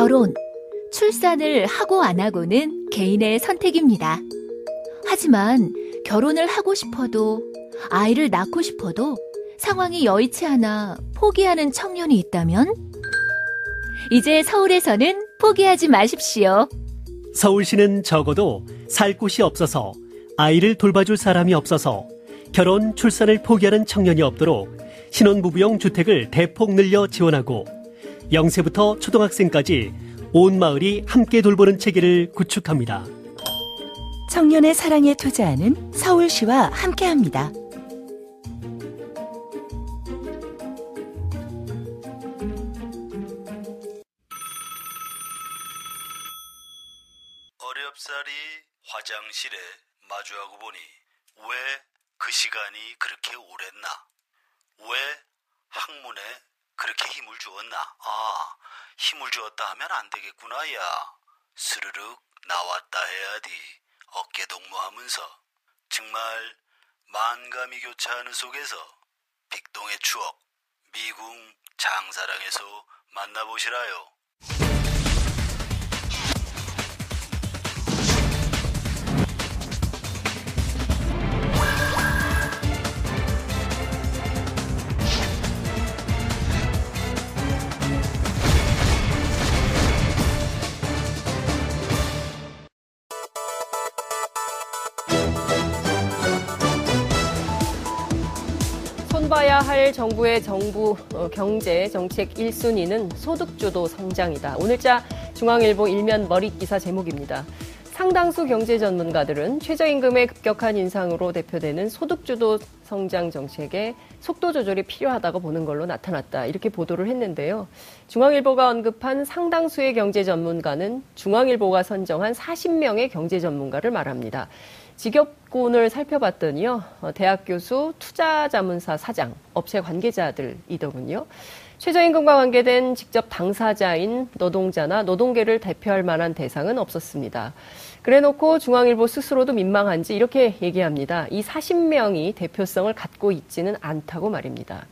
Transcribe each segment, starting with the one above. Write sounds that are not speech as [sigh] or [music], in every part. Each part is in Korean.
결혼, 출산을 하고 안 하고는 개인의 선택입니다. 하지만 결혼을 하고 싶어도 아이를 낳고 싶어도 상황이 여의치 않아 포기하는 청년이 있다면 이제 서울에서는 포기하지 마십시오. 서울시는 적어도 살 곳이 없어서 아이를 돌봐줄 사람이 없어서 결혼, 출산을 포기하는 청년이 없도록 신혼부부용 주택을 대폭 늘려 지원하고 0세부터 초등학생까지 온 마을이 함께 돌보는 체계를 구축합니다. 청년의 사랑에 투자하는 서울시와 함께합니다. 어렵사리 화장실에 마주하고 보니 왜 그 시간이 그렇게 오랬나? 왜 학문에 그렇게 힘을 주었나? 아, 힘을 주었다 하면 안 되겠구나, 야. 스르륵 나왔다 해야지. 어깨 동무하면서. 정말 만감이 교차하는 속에서 빅동의 추억, 미궁 장사랑에서 만나보시라요. 할 정부의 정부 어, 경제 정책 1순위는 소득주도 성장이다. 오늘자 중앙일보 일면 머릿 기사 제목입니다. 상당수 경제 전문가들은 최저임금의 급격한 인상으로 대표되는 소득주도 성장 정책에 속도 조절이 필요하다고 보는 걸로 나타났다. 이렇게 보도를 했는데요. 중앙일보가 언급한 상당수의 경제 전문가는 중앙일보가 선정한 40명의 경제 전문가를 말합니다. 직업 군을 살펴봤더니요, 어, 대학 교수, 투자 자문사 사장, 업체 관계자들이더군요. 최저임금과 관계된 직접 당사자인 노동자나 노동계를 대표할 만한 대상은 없었습니다. 그래놓고 중앙일보 스스로도 민망한지 이렇게 얘기합니다. 이 40명이 대표성을 갖고 있지는 않다고 말입니다.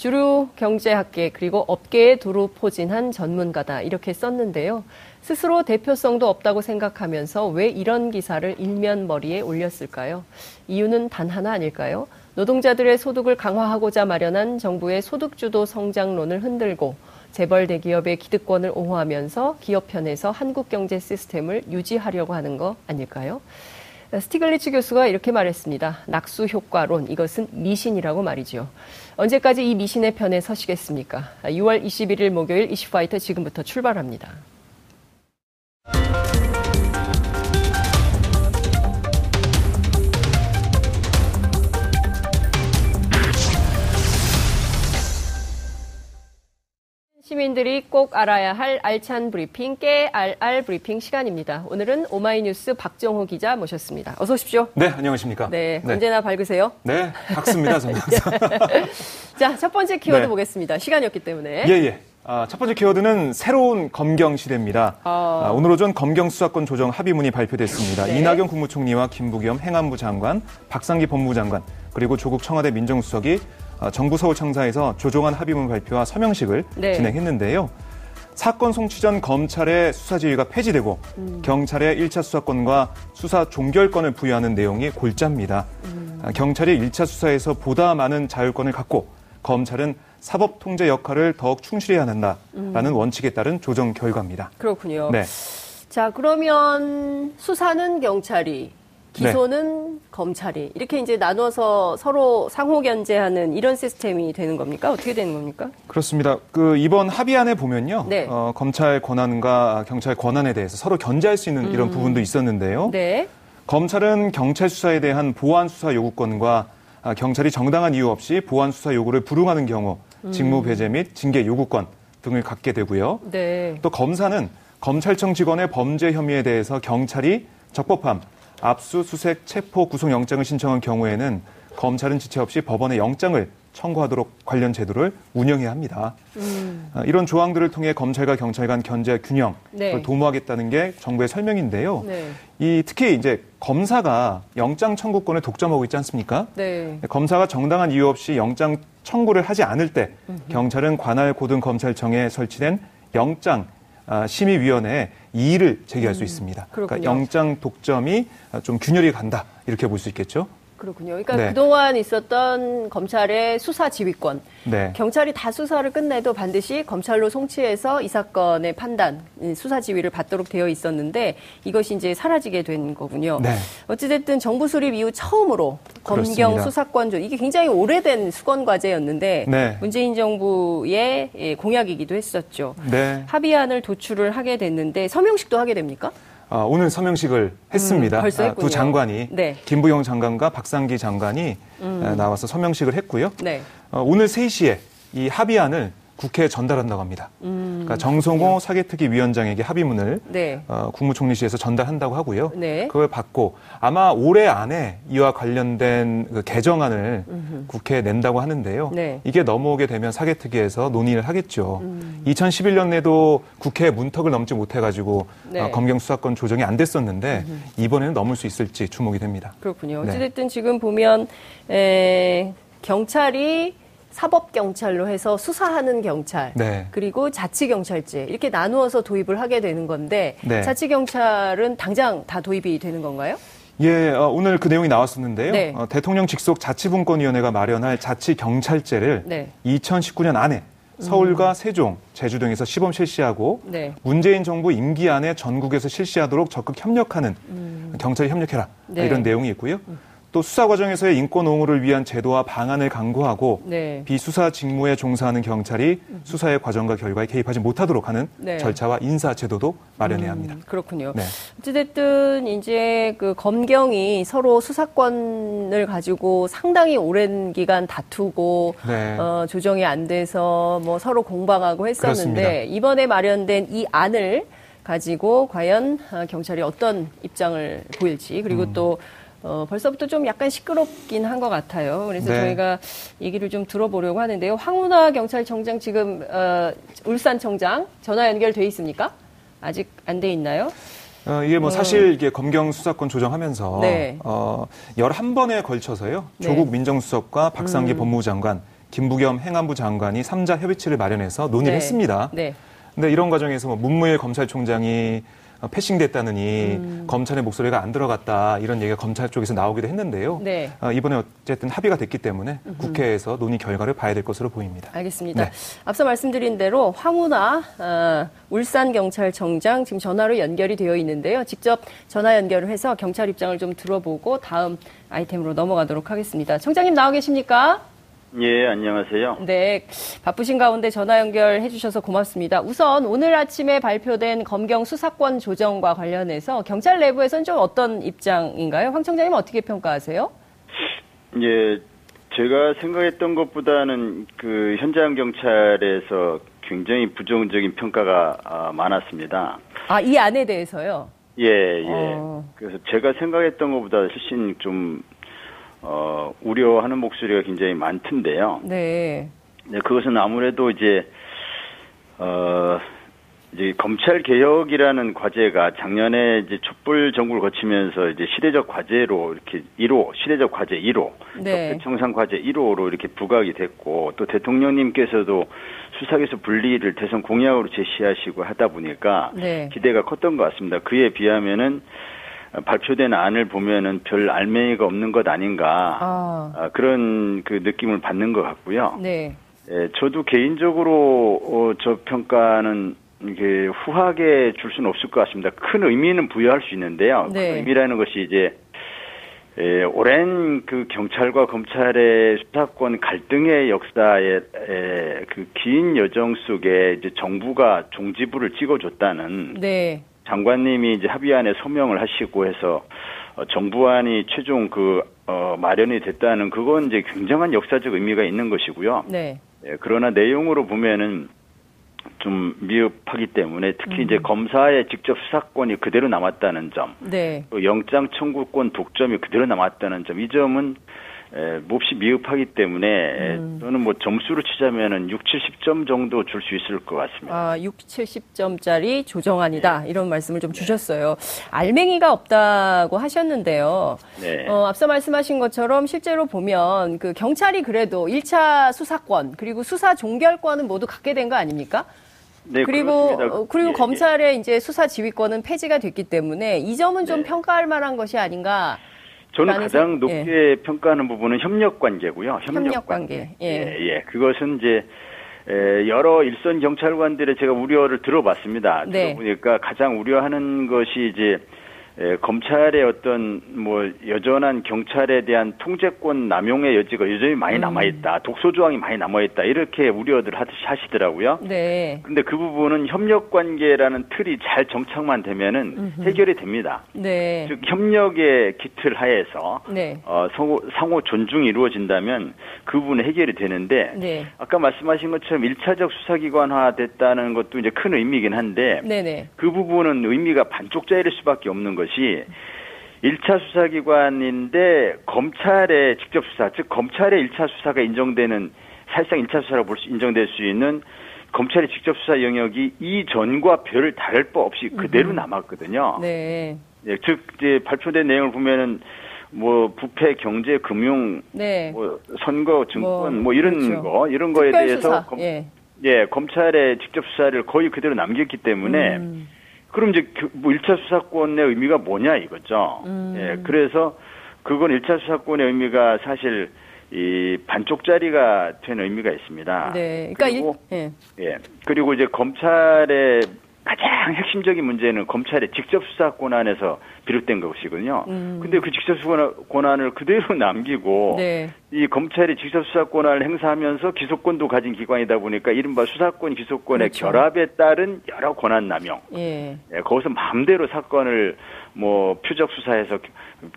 주류 경제학계 그리고 업계에 두루 포진한 전문가다 이렇게 썼는데요. 스스로 대표성도 없다고 생각하면서 왜 이런 기사를 일면 머리에 올렸을까요? 이유는 단 하나 아닐까요? 노동자들의 소득을 강화하고자 마련한 정부의 소득주도 성장론을 흔들고 재벌 대기업의 기득권을 옹호하면서 기업 편에서 한국 경제 시스템을 유지하려고 하는 거 아닐까요? 스티글리츠 교수가 이렇게 말했습니다. 낙수 효과론, 이것은 미신이라고 말이죠. 언제까지 이 미신의 편에 서시겠습니까? 6월 21일 목요일 이슈파이터 지금부터 출발합니다. 시민들이 꼭 알아야 할 알찬 브리핑, 깨알알 브리핑 시간입니다. 오늘은 오마이뉴스 박정호 기자 모셨습니다. 어서 오십시오. 네, 안녕하십니까. 네, 네. 언제나 밝으세요? 네, 밝습니다, 저는. [laughs] [laughs] 자, 첫 번째 키워드 네. 보겠습니다. 시간이 없기 때문에. 예, 예. 아, 첫 번째 키워드는 새로운 검경 시대입니다. 아... 아, 오늘 오전 검경 수사권 조정 합의문이 발표됐습니다. 네. 이낙연 국무총리와 김부겸 행안부 장관, 박상기 법무장관, 그리고 조국 청와대 민정수석이 어, 정부 서울 청사에서 조정안 합의문 발표와 서명식을 네. 진행했는데요. 사건 송치 전 검찰의 수사 지휘가 폐지되고 음. 경찰의 1차 수사권과 수사 종결권을 부여하는 내용이 골자입니다. 음. 아, 경찰이 1차 수사에서 보다 많은 자율권을 갖고 검찰은 사법 통제 역할을 더욱 충실히 해야 한다라는 음. 원칙에 따른 조정 결과입니다. 그렇군요. 네. 자, 그러면 수사는 경찰이 기소는 네. 검찰이 이렇게 이제 나눠서 서로 상호 견제하는 이런 시스템이 되는 겁니까? 어떻게 되는 겁니까? 그렇습니다. 그 이번 합의안에 보면요, 네. 어, 검찰 권한과 경찰 권한에 대해서 서로 견제할 수 있는 이런 음. 부분도 있었는데요. 네. 검찰은 경찰 수사에 대한 보안 수사 요구권과 아, 경찰이 정당한 이유 없이 보안 수사 요구를 불응하는 경우 음. 직무 배제 및 징계 요구권 등을 갖게 되고요. 네. 또 검사는 검찰청 직원의 범죄 혐의에 대해서 경찰이 적법함 압수수색 체포 구속영장을 신청한 경우에는 검찰은 지체 없이 법원에 영장을 청구하도록 관련 제도를 운영해야 합니다. 음. 아, 이런 조항들을 통해 검찰과 경찰 간 견제 균형을 네. 도모하겠다는 게 정부의 설명인데요. 네. 이 특히 이제 검사가 영장 청구권을 독점하고 있지 않습니까? 네. 검사가 정당한 이유 없이 영장 청구를 하지 않을 때. 경찰은 관할 고등검찰청에 설치된 영장 아, 심의위원회에 이의를 제기할 음, 수 있습니다. 그러니까 영장 독점이 좀 균열이 간다 이렇게 볼 수 있겠죠. 그렇군요. 그러니까 네. 그동안 있었던 검찰의 수사 지휘권, 네. 경찰이 다 수사를 끝내도 반드시 검찰로 송치해서 이 사건의 판단, 수사 지휘를 받도록 되어 있었는데 이것이 이제 사라지게 된 거군요. 네. 어찌됐든 정부 수립 이후 처음으로 검경 수사권 조 이게 굉장히 오래된 수권 과제였는데 네. 문재인 정부의 예, 공약이기도 했었죠. 네. 합의안을 도출을 하게 됐는데 서명식도 하게 됩니까? 어, 오늘 서명식을 했습니다. 음, 아, 두 장관이 네. 김부영 장관과 박상기 장관이 음. 나와서 서명식을 했고요. 네. 어, 오늘 3시에 이 합의안을 국회에 전달한다고 합니다. 음, 그러니까 정성호 사개특위 위원장에게 합의문을 네. 어, 국무총리실에서 전달한다고 하고요. 네. 그걸 받고 아마 올해 안에 이와 관련된 그 개정안을 음흠. 국회에 낸다고 하는데요. 네. 이게 넘어오게 되면 사개특위에서 논의를 하겠죠. 음. 2011년에도 국회 문턱을 넘지 못해가지고 네. 어, 검경 수사권 조정이 안 됐었는데 음흠. 이번에는 넘을 수 있을지 주목이 됩니다. 그렇군요. 네. 어찌됐든 지금 보면 에, 경찰이 사법 경찰로 해서 수사하는 경찰, 네. 그리고 자치 경찰제 이렇게 나누어서 도입을 하게 되는 건데 네. 자치 경찰은 당장 다 도입이 되는 건가요? 예, 어, 오늘 그 내용이 나왔었는데요. 네. 어, 대통령 직속 자치분권위원회가 마련할 자치 경찰제를 2019년 안에 서울과 음. 세종, 제주 등에서 시범 실시하고 네. 문재인 정부 임기 안에 전국에서 실시하도록 적극 협력하는 음. 경찰이 협력해라 네. 이런 내용이 있고요. 음. 또 수사 과정에서의 인권 옹호를 위한 제도와 방안을 강구하고 네. 비수사 직무에 종사하는 경찰이 수사의 과정과 결과에 개입하지 못하도록 하는 네. 절차와 인사 제도도 마련해야 합니다. 음, 그렇군요. 네. 어찌됐든 이제 그 검경이 서로 수사권을 가지고 상당히 오랜 기간 다투고 네. 어, 조정이 안 돼서 뭐 서로 공방하고 했었는데 그렇습니다. 이번에 마련된 이 안을 가지고 과연 어, 경찰이 어떤 입장을 보일지 그리고 음. 또 어, 벌써부터 좀 약간 시끄럽긴 한 것 같아요. 그래서 네. 저희가 얘기를 좀 들어보려고 하는데요. 황운하 경찰청장 지금 어, 울산청장 전화 연결돼 있습니까? 아직 안 돼 있나요? 어, 이게 뭐 음. 사실 이게 검경 수사권 조정하면서 네. 어, 11번에 걸쳐서요. 네. 조국 민정수석과 박상기 음. 법무장관, 김부겸 행안부 장관이 3자 협의체를 마련해서 논의를 네. 했습니다. 네. 근데 이런 과정에서 뭐 문무일 검찰총장이 어, 패싱됐다느니 음. 검찰의 목소리가 안 들어갔다 이런 얘기가 검찰 쪽에서 나오기도 했는데요. 네. 어, 이번에 어쨌든 합의가 됐기 때문에 음흠. 국회에서 논의 결과를 봐야 될 것으로 보입니다. 알겠습니다. 네. 앞서 말씀드린 대로 황운하 어, 울산 경찰청장 지금 전화로 연결이 되어 있는데요. 직접 전화 연결을 해서 경찰 입장을 좀 들어보고 다음 아이템으로 넘어가도록 하겠습니다. 청장님 나와 계십니까? 예, 안녕하세요. 네, 바쁘신 가운데 전화 연결해 주셔서 고맙습니다. 우선 오늘 아침에 발표된 검경 수사권 조정과 관련해서 경찰 내부에서는 좀 어떤 입장인가요? 황 청장님 어떻게 평가하세요? 예, 제가 생각했던 것보다는 그 현장 경찰에서 굉장히 부정적인 평가가 아, 많았습니다. 아, 이 안에 대해서요? 예, 예. 어... 그래서 제가 생각했던 것보다 훨씬 좀 어, 우려하는 목소리가 굉장히 많던데요. 네. 네, 그것은 아무래도 이제, 어, 이제 검찰 개혁이라는 과제가 작년에 이제 촛불 정부를 거치면서 이제 시대적 과제로 이렇게 1호, 시대적 과제 1호, 네. 청산 과제 1호로 이렇게 부각이 됐고 또 대통령님께서도 수사에서 분리를 대선 공약으로 제시하시고 하다 보니까 네. 기대가 컸던 것 같습니다. 그에 비하면은 발표된 안을 보면은 별 알맹이가 없는 것 아닌가 아. 아, 그런 그 느낌을 받는 것 같고요. 네. 예, 저도 개인적으로 어, 저 평가는 이게 후하게 줄 수는 없을 것 같습니다. 큰 의미는 부여할 수 있는데요. 네. 그 의미라는 것이 이제 에, 오랜 그 경찰과 검찰의 수사권 갈등의 역사의 그 긴 여정 속에 이제 정부가 종지부를 찍어줬다는 네. 장관님이 이제 합의안에 서명을 하시고 해서 어, 정부안이 최종 그 어, 마련이 됐다는 그건 이제 굉장한 역사적 의미가 있는 것이고요. 네. 예, 그러나 내용으로 보면은 좀 미흡하기 때문에 특히 음. 이제 검사의 직접 수사권이 그대로 남았다는 점, 네. 또 영장 청구권 독점이 그대로 남았다는 점, 이 점은 에, 몹시 미흡하기 때문에 음. 저는 뭐 점수로 치자면은 6, 70점 정도 줄 수 있을 것 같습니다. 아, 6, 70점짜리 조정안이다. 네. 이런 말씀을 좀 주셨어요. 알맹이가 없다고 하셨는데요. 네. 어, 앞서 말씀하신 것처럼 실제로 보면 그 경찰이 그래도 1차 수사권 그리고 수사 종결권은 모두 갖게 된 거 아닙니까? 네, 그리고 그렇습니다. 어, 그리고 예, 예. 검찰의 예. 이제 수사 지휘권은 폐지가 됐기 때문에 이 점은 좀 네. 평가할 만한 것이 아닌가. 저는 가장 높게 예. 평가하는 부분은 협력 관계고요. 협력, 협력 관계. 예. 예, 예. 그것은 이제 여러 일선 경찰관들의 제가 우려를 들어봤습니다. 네. 들어보니까 가장 우려하는 것이 이제 에, 검찰의 어떤 뭐 여전한 경찰에 대한 통제권 남용의 여지가 여전히 많이 음. 남아 있다. 독소 조항이 많이 남아 있다. 이렇게 우려들 하시더라고요. 네. 근데 그 부분은 협력 관계라는 틀이 잘 정착만 되면은 음흠. 해결이 됩니다. 네. 즉 협력의 기틀 하에서 네. 어, 상호, 상호 존중이 이루어진다면 그 부분은 해결이 되는데 네. 아까 말씀하신 것처럼 1차적 수사 기관화 됐다는 것도 이제 큰 의미긴 한데 네네. 그 부분은 의미가 반쪽짜리일 수밖에 없는 것이 것이 1차 수사기관인데 검찰의 직접 수사, 즉 검찰의 1차 수사가 인정되는 사실상 1차 수사라고 볼 수 인정될 수 있는 검찰의 직접 수사 영역이 이전과 별 다를 바 없이 그대로 남았거든요. 네. 예, 즉 이제 발표된 내용을 보면은 뭐 부패, 경제, 금융, 네. 뭐 선거, 증권, 뭐, 뭐 이런 그렇죠. 거 이런 거에 대해서 검, 예. 예. 검찰의 직접 수사를 거의 그대로 남겼기 때문에. 음. 그럼 이제 그뭐 1차 수사권의 의미가 뭐냐 이거죠. 음. 예, 그래서 그건 1차 수사권의 의미가 사실 이 반쪽짜리가 된 의미가 있습니다. 네. 그러니까 그리고, 일, 예. 예. 그리고 이제 검찰의 가장 핵심적인 문제는 검찰의 직접 수사 권한에서 비롯된 것이거든요. 음. 근데 그 직접 수사 권한을 그대로 [laughs] 남기고 네. 이 검찰이 직접 수사 권한을 행사하면서 기소권도 가진 기관이다 보니까 이른바 수사권 기소권의 그렇죠. 결합에 따른 여러 권한 남용. 예. 예, 거기서 마음대로 사건을 뭐 표적 수사해서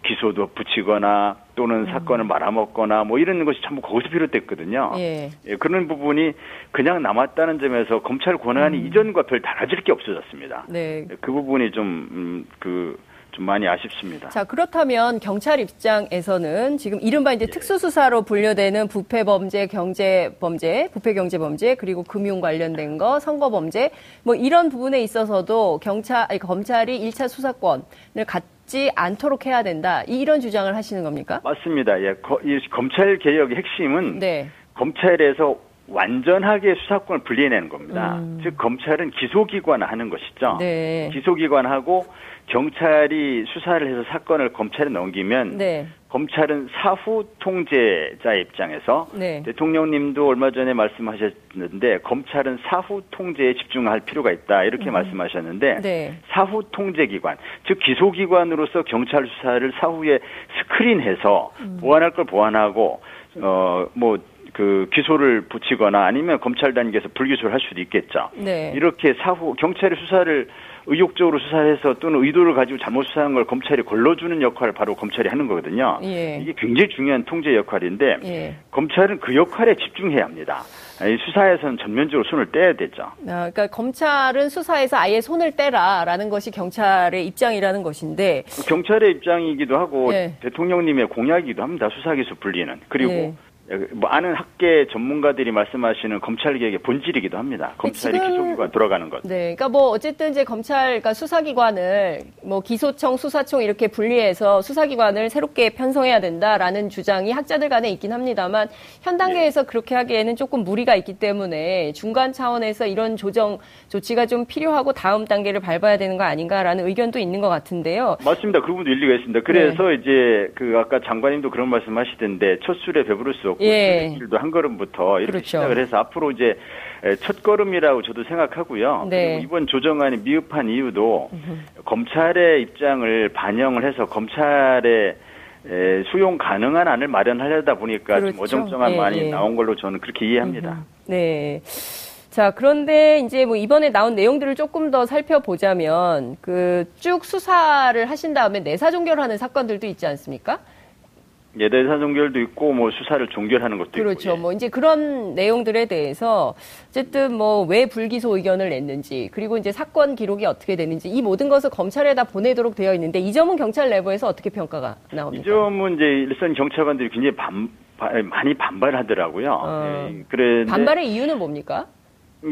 기소도 붙이거나 또는 음. 사건을 말아먹거나 뭐 이런 것이 전부 거기서 비롯됐거든요. 예. 예, 그런 부분이 그냥 남았다는 점에서 검찰 권한이 음. 이전과 별 달라질 게 없어졌습니다. 네. 그 부분이 좀, 음, 그, 좀 많이 아쉽습니다. 자, 그렇다면 경찰 입장에서는 지금 이른바 이제 예. 특수수사로 분류되는 부패 범죄, 경제 범죄, 부패 경제 범죄, 그리고 금융 관련된 거, 선거 범죄, 뭐 이런 부분에 있어서도 경찰, 아니, 검찰이 1차 수사권을 갖지 않도록 해야 된다. 이런 주장을 하시는 겁니까? 맞습니다. 예. 거, 이 검찰 개혁의 핵심은 네. 검찰에서 완전하게 수사권을 분리해내는 겁니다. 음. 즉 검찰은 기소기관 하는 것이죠. 네. 기소기관하고 경찰이 수사를 해서 사건을 검찰에 넘기면 네. 검찰은 사후 통제자 입장에서 네. 대통령님도 얼마 전에 말씀하셨는데 검찰은 사후 통제에 집중할 필요가 있다 이렇게 음. 말씀하셨는데 네. 사후 통제 기관 즉 기소 기관으로서 경찰 수사를 사후에 스크린해서 음. 보완할 걸 보완하고 어뭐 그 기소를 붙이거나 아니면 검찰 단계에서 불기소를 할 수도 있겠죠. 네. 이렇게 사후 경찰이 수사를 의욕적으로 수사해서 또는 의도를 가지고 잘못 수사한 걸 검찰이 걸러주는 역할을 바로 검찰이 하는 거거든요. 예. 이게 굉장히 중요한 통제 역할인데 예. 검찰은 그 역할에 집중해야 합니다. 수사에서는 전면적으로 손을 떼야 되죠. 아, 그러니까 검찰은 수사에서 아예 손을 떼라라는 것이 경찰의 입장이라는 것인데 경찰의 입장이기도 하고 예. 대통령님의 공약이기도 합니다. 수사기소 분리는 그리고 예. 뭐 아는 학계 전문가들이 말씀하시는 검찰 개혁의 본질이기도 합니다. 검찰이 기소기관 돌아가는 것. 네, 그러니까 뭐 어쨌든 이제 검찰, 그러니까 수사기관을 뭐 기소청, 수사청 이렇게 분리해서 수사기관을 새롭게 편성해야 된다라는 주장이 학자들 간에 있긴 합니다만 현 단계에서 네. 그렇게 하기에는 조금 무리가 있기 때문에 중간 차원에서 이런 조정 조치가 좀 필요하고 다음 단계를 밟아야 되는 거 아닌가라는 의견도 있는 것 같은데요. 맞습니다. 그 부분도 일리가 있습니다. 그래서 네. 이제 그 아까 장관님도 그런 말씀하시던데 첫 술에 배부를 수 없고 예. 길도 한 걸음부터 이렇게 그렇죠. 시작을 해서 앞으로 이제 첫 걸음이라고 저도 생각하고요. 네. 그리고 이번 조정안이 미흡한 이유도 음흠. 검찰의 입장을 반영을 해서 검찰의 에, 수용 가능한 안을 마련하려다 보니까 그렇죠. 좀 어정쩡한 예, 많이 예. 나온 걸로 저는 그렇게 이해합니다. 음흠. 네. 자, 그런데 이제 뭐 이번에 나온 내용들을 조금 더 살펴보자면 그 쭉 수사를 하신 다음에 내사 종결하는 사건들도 있지 않습니까? 예대사 종결도 있고 뭐 수사를 종결하는 것도 그렇죠. 있고. 그렇죠. 뭐 이제 그런 내용들에 대해서 어쨌든 뭐 왜 불기소 의견을 냈는지 그리고 이제 사건 기록이 어떻게 되는지 이 모든 것을 검찰에다 보내도록 되어 있는데 이 점은 경찰 내부에서 어떻게 평가가 나옵니까? 이 점은 이제 일선 경찰관들이 굉장히 반, 많이 반발하더라고요. 어. 네, 그래 반발의 이유는 뭡니까?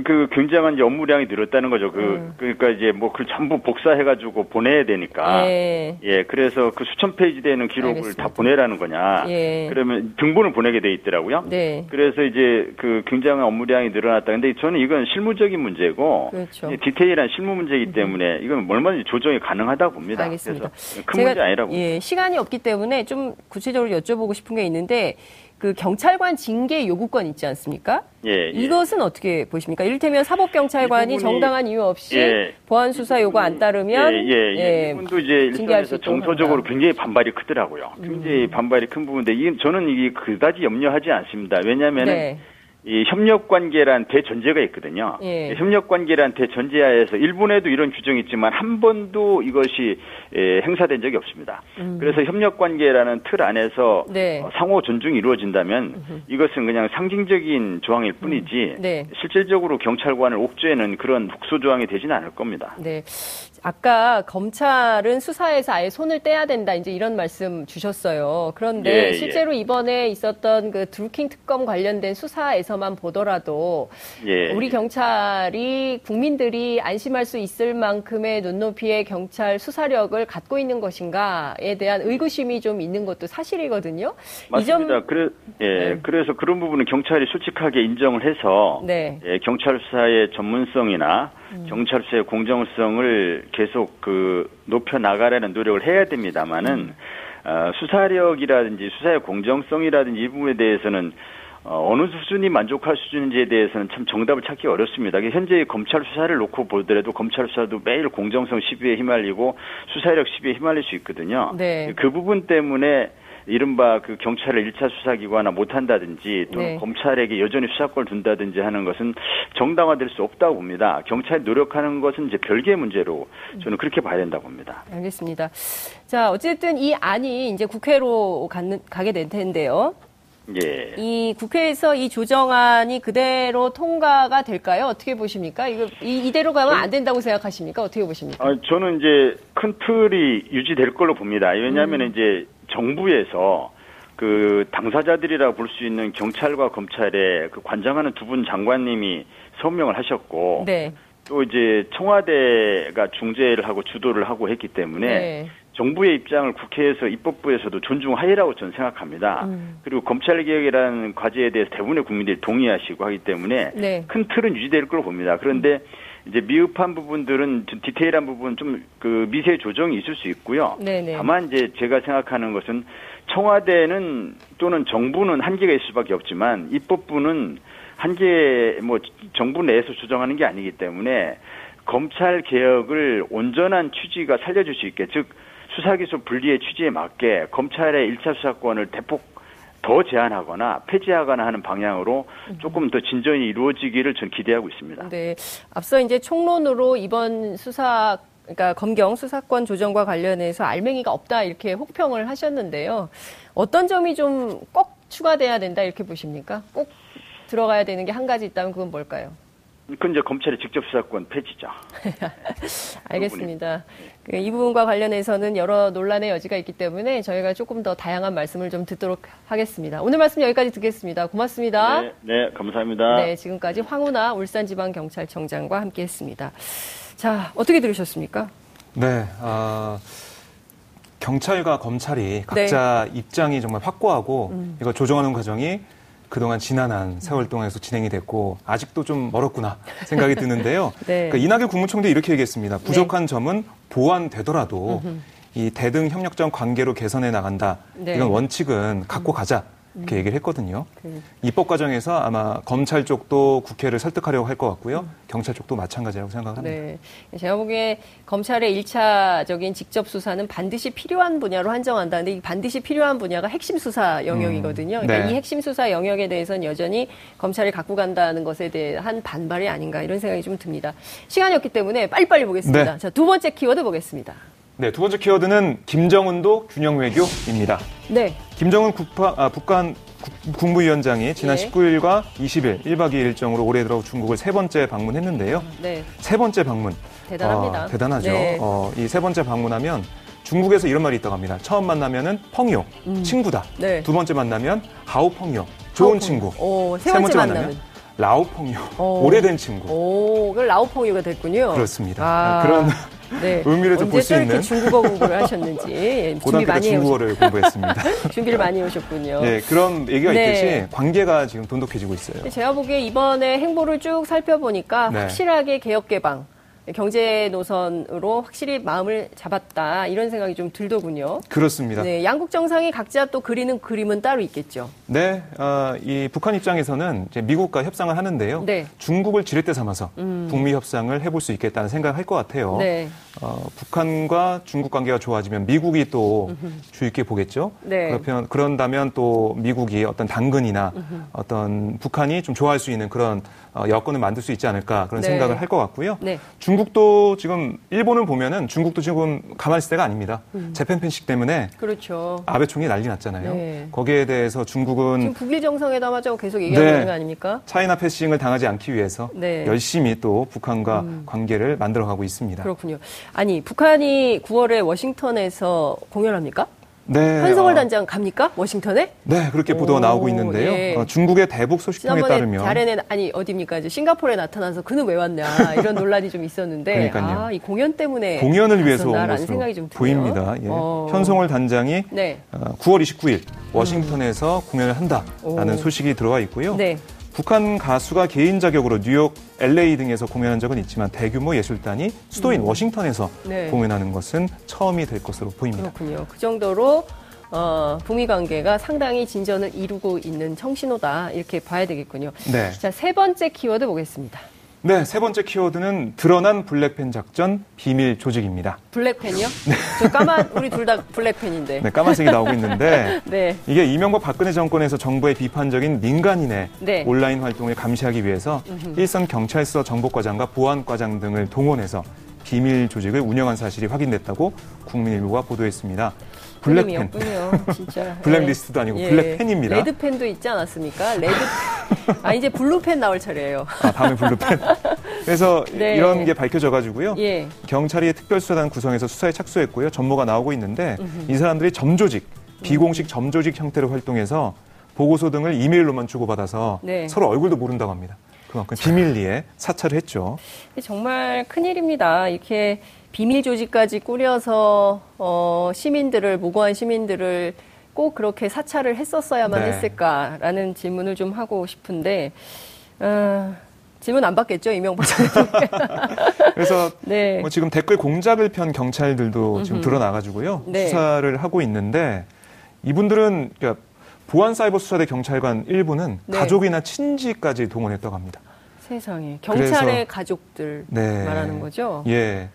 그 굉장한 업무량이 늘었다는 거죠. 그 음. 그러니까 이제 뭐 그 전부 복사해 가지고 보내야 되니까 예. 예 그래서 그 수천 페이지 되는 기록을 알겠습니다. 다 보내라는 거냐. 예. 그러면 등본을 보내게 돼 있더라고요. 네. 그래서 이제 그 굉장한 업무량이 늘어났다. 근데 저는 이건 실무적인 문제고 그렇죠. 디테일한 실무 문제이기 음. 때문에 이건 얼마든지 조정이 가능하다 봅니다. 알겠습니다. 큰 문제 아니라고. 예 시간이 없기 때문에 좀 구체적으로 여쭤보고 싶은 게 있는데 그 경찰관 징계 요구권 있지 않습니까? 예, 예. 이것은 어떻게 보십니까? 이를테면 사법경찰관이 정당한 이유 없이 예. 보안 수사 요구 안 따르면 예, 예, 예. 이분도 이제 일선에서 정서적으로 굉장히 반발이 크더라고요. 굉장히 음. 반발이 큰 부분인데 이 저는 이게 그다지 염려하지 않습니다. 왜냐하면 네. 이 협력 관계란 대전제가 있거든요. 예. 협력 관계란 대전제하에서 일본에도 이런 규정이 있지만 한 번도 이것이 예, 행사된 적이 없습니다. 음. 그래서 협력 관계라는 틀 안에서 네. 어, 상호 존중이 이루어진다면 음흠. 이것은 그냥 상징적인 조항일 뿐이지 음. 네. 실질적으로 경찰관을 옥죄는 그런 국소 조항이 되지는 않을 겁니다. 네. 아까 검찰은 수사에서 아예 손을 떼야 된다 이제 이런 말씀 주셨어요. 그런데 예, 예. 실제로 예. 이번에 있었던 그 드루킹 특검 관련된 수사에서만 보더라도 예, 우리 예. 경찰이 국민들이 안심할 수 있을 만큼의 눈높이의 경찰 수사력을 갖고 있는 것인가에 대한 의구심이 좀 있는 것도 사실이거든요. 맞습니다. 점... 그래, 예, 네. 그래서 그런 부분은 경찰이 솔직하게 인정을 해서 네. 예, 경찰 수사의 전문성이나 음. 경찰 수사의 공정성을 계속 그 높여 나가려는 노력을 해야 됩니다만은 음. 어, 수사력이라든지 수사의 공정성이라든지 이 부분에 대해서는 어, 어느 수준이 만족할 수준인지에 대해서는 참 정답을 찾기 어렵습니다. 현재 검찰 수사를 놓고 보더라도 검찰 수사도 매일 공정성 시비에 휘말리고 수사력 시비에 휘말릴 수 있거든요. 네. 그 부분 때문에 이른바 그 경찰을 1차 수사기관화 못한다든지 또 네. 검찰에게 여전히 수사권을 둔다든지 하는 것은 정당화될 수 없다고 봅니다. 경찰이 노력하는 것은 이제 별개의 문제로 저는 그렇게 봐야 된다고 봅니다. 알겠습니다. 자, 어쨌든 이 안이 이제 국회로 가는, 가게 될 텐데요. 예. 이 국회에서 이 조정안이 그대로 통과가 될까요? 어떻게 보십니까? 이거 이, 이대로 가면 안 된다고 생각하십니까? 어떻게 보십니까? 아, 저는 이제 큰 틀이 유지될 걸로 봅니다. 왜냐하면 음. 이제 정부에서 그 당사자들이라 볼 수 있는 경찰과 검찰에 그 관장하는 두 분 장관님이 서명을 하셨고 네. 또 이제 청와대가 중재를 하고 주도를 하고 했기 때문에 네. 정부의 입장을 국회에서 입법부에서도 존중하리라고 저는 생각합니다. 음. 그리고 검찰 개혁이라는 과제에 대해서 대부분의 국민들이 동의하시고 하기 때문에 네. 큰 틀은 유지될 걸로 봅니다. 그런데 음. 이제 미흡한 부분들은 좀 디테일한 부분 좀 그 미세 조정이 있을 수 있고요. 네네. 다만 이제 제가 생각하는 것은 청와대는 또는 정부는 한계가 있을 수밖에 없지만 입법부는 한계 뭐 정부 내에서 조정하는 게 아니기 때문에 검찰 개혁을 온전한 취지가 살려줄 수 있게 즉 수사기소 분리의 취지에 맞게 검찰의 1차 수사권을 대폭 더 제한하거나 폐지하거나 하는 방향으로 조금 더 진전이 이루어지기를 전 기대하고 있습니다. 네. 앞서 이제 총론으로 이번 수사 그러니까 검경 수사권 조정과 관련해서 알맹이가 없다 이렇게 혹평을 하셨는데요. 어떤 점이 좀 꼭 추가돼야 된다 이렇게 보십니까? 꼭 들어가야 되는 게 한 가지 있다면 그건 뭘까요? 그건 이제 검찰의 직접 수사권 폐지죠. [laughs] 알겠습니다. 그 이 부분과 관련해서는 여러 논란의 여지가 있기 때문에 저희가 조금 더 다양한 말씀을 좀 듣도록 하겠습니다. 오늘 말씀 여기까지 듣겠습니다. 고맙습니다. 네, 네 감사합니다. 네, 지금까지 황운하 울산지방경찰청장과 함께했습니다. 자, 어떻게 들으셨습니까? 네, 아. 경찰과 검찰이 각자 네. 입장이 정말 확고하고 음. 이걸 조정하는 과정이 그동안 지난한 세월 동안에서 진행이 됐고 아직도 좀 멀었구나 생각이 드는데요. [laughs] 네. 그러니까 이낙연 국무총리 이렇게 얘기했습니다. 부족한 네. 점은 보완되더라도 이 대등 협력적 관계로 개선해 나간다. 네. 이건 원칙은 갖고 가자. 이렇게 음. 얘기를 했거든요. 그. 입법 과정에서 아마 검찰 쪽도 국회를 설득하려고 할 것 같고요. 음. 경찰 쪽도 마찬가지라고 생각합니다. 네. 제가 보기에 검찰의 1차적인 직접 수사는 반드시 필요한 분야로 한정한다는데 이 반드시 필요한 분야가 핵심 수사 영역이거든요. 음. 그러니까 네. 이 핵심 수사 영역에 대해서는 여전히 검찰이 갖고 간다는 것에 대한 반발이 아닌가 이런 생각이 좀 듭니다. 시간이 없기 때문에 빨리빨리 보겠습니다. 네. 자, 두 번째 키워드 보겠습니다. 네, 두 번째 키워드는 김정은도 균형 외교입니다. 네. 김정은 국파, 아, 북한 국무위원장이 지난 네. 19일과 20일 1박 2일 일정으로 올해 들어 중국을 세 번째 방문했는데요. 네. 세 번째 방문. 대단합니다. 어, 대단하죠. 네. 어, 이 세 번째 방문하면 중국에서 이런 말이 있다고 합니다. 처음 만나면은 펑요, 음. 친구다. 네. 두 번째 만나면 하우 펑요, 좋은 친구. 오, 세, 번째, 세 번째 만나면, 만나면 라오펑이요. 오래된 친구. 오, 그 라오펑이가 됐군요. 그렇습니다. 아, 그런 네. 의미를 좀볼 수 있는. 중국어 공부를 하셨는지 준비 많이 중국어를 공부했습니다. [laughs] 준비를 많이 해오셨군요. 네, 그런 얘기가 네. 있듯이 관계가 지금 돈독해지고 있어요. 제가 보기에 이번에 행보를 쭉 살펴보니까 네. 확실하게 개혁 개방 경제 노선으로 확실히 마음을 잡았다 이런 생각이 좀 들더군요. 그렇습니다. 네, 양국 정상이 각자 또 그리는 그림은 따로 있겠죠. 네, 어, 이 북한 입장에서는 미국과 협상을 하는데요. 네. 중국을 지렛대 삼아서 음. 북미 협상을 해볼 수 있겠다는 생각을 할 것 같아요. 네. 어, 북한과 중국 관계가 좋아지면 미국이 또 주의 깊게 보겠죠. 네. 그러면 그런다면 또 미국이 어떤 당근이나 어떤 북한이 좀 좋아할 수 있는 그런 어, 여건을 만들 수 있지 않을까 그런 네. 생각을 할 것 같고요. 네. 중국도 지금 일본을 보면은 중국도 지금 가만히 있을 때가 아닙니다. 음. 재팬 펜식 때문에 그렇죠. 아베 총리 난리 났잖아요. 네. 거기에 대해서 중국은 지금 북일 정상회담하자고 계속 얘기하고 네. 거 아닙니까? 차이나 패싱을 당하지 않기 위해서 네. 열심히 또 북한과 음. 관계를 만들어가고 있습니다. 그렇군요. 아니 북한이 9월에 워싱턴에서 공연합니까? 네. 한성월 어. 단장 갑니까? 워싱턴에? 네, 그렇게 보도가 오, 나오고 있는데요. 예. 어, 중국의 대북 소식통에 따르면 자레는 아니 어디입니까? 이제 싱가포르에 나타나서 그는 왜 왔냐 이런 논란이 좀 있었는데 그러니까요. 아, 이 공연 때문에 공연을 위해서 온 것으로 생각이 좀 보입니다. 예. 어. 현성월 단장이 네. 어, 9월 29일 워싱턴에서 음. 공연을 한다라는 오. 소식이 들어와 있고요. 네. 북한 가수가 개인 자격으로 뉴욕, LA 등에서 공연한 적은 있지만 대규모 예술단이 수도인 음. 워싱턴에서 네. 공연하는 것은 처음이 될 것으로 보입니다. 그렇군요. 그 정도로 어, 북미 관계가 상당히 진전을 이루고 있는 청신호다 이렇게 봐야 되겠군요. 네. 자, 세 번째 키워드 보겠습니다. 네, 세 번째 키워드는 드러난 블랙팬 작전 비밀 조직입니다. 블랙팬이요? [laughs] 네. 저 까만 우리 둘 다 블랙팬인데. 네, 까만색이 나오고 있는데 [laughs] 네. 이게 이명박 박근혜 정권에서 정부의 비판적인 민간인의 네. 온라인 활동을 감시하기 위해서 음흠. 일선 경찰서 정보과장과 보안과장 등을 동원해서 비밀 조직을 운영한 사실이 확인됐다고 국민일보가 보도했습니다. 블랙펜. 진짜. [laughs] 블랙리스트도 아니고 예. 블랙펜입니다. 레드펜도 있지 않았습니까? 레드. [laughs] 아 이제 블루펜 나올 차례예요. 아 다음에 블루펜. [laughs] 그래서 네. 이런 게 밝혀져가지고요. 예. 경찰이 특별수사단 구성해서 수사에 착수했고요. 전모가 나오고 있는데 음흠. 이 사람들이 점조직, 비공식 점조직 형태로 활동해서 보고서 등을 이메일로만 주고받아서 네. 서로 얼굴도 모른다고 합니다. 그만큼 비밀리에 사찰을 했죠. 정말 큰일입니다. 이렇게 비밀 조직까지 꾸려서 어, 시민들을 무고한 시민들을 꼭 그렇게 사찰을 했었어야만 네. 했을까라는 질문을 좀 하고 싶은데 어, 질문 안 받겠죠 이명박 전 [laughs] 그래서 [laughs] 네. 뭐 지금 댓글 공작을 편 경찰들도 지금 드러나가지고요 네. 수사를 하고 있는데 이분들은 그러니까 보안사이버수사대 경찰관 일부는 네. 가족이나 친지까지 동원했다고 합니다. 세상에 경찰의 가족들 네. 말하는 거죠? 예.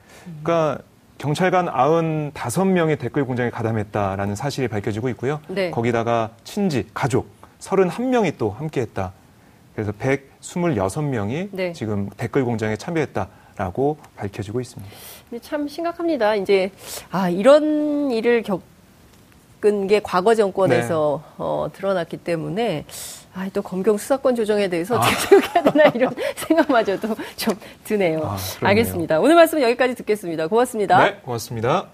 그러니까 경찰관 95명의 댓글 공장에 가담했다라는 사실이 밝혀지고 있고요. 네. 거기다가 친지, 가족 31명이 또 함께했다. 그래서 126명이 네. 지금 댓글 공장에 참여했다라고 밝혀지고 있습니다. 참 심각합니다. 이제 아 이런 일을 겪은 게 과거 정권에서 네. 어, 드러났기 때문에 아, 또 검경 수사권 조정에 대해서 어떻게 아. 생각해야 되나 이런 [laughs] 생각마저도 좀 드네요. 아, 알겠습니다. 오늘 말씀 여기까지 듣겠습니다. 고맙습니다. 네, 고맙습니다.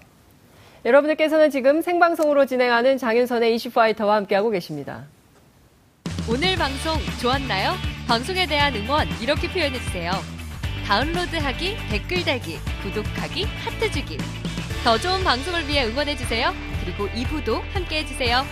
여러분들께서는 지금 생방송으로 진행하는 장윤선의 이슈파이터와 함께하고 계십니다. 오늘 방송 좋았나요? 방송에 대한 응원 이렇게 표현해주세요. 다운로드하기, 댓글 달기, 구독하기, 하트 주기. 더 좋은 방송을 위해 응원해주세요. 그리고 2부도 함께해주세요.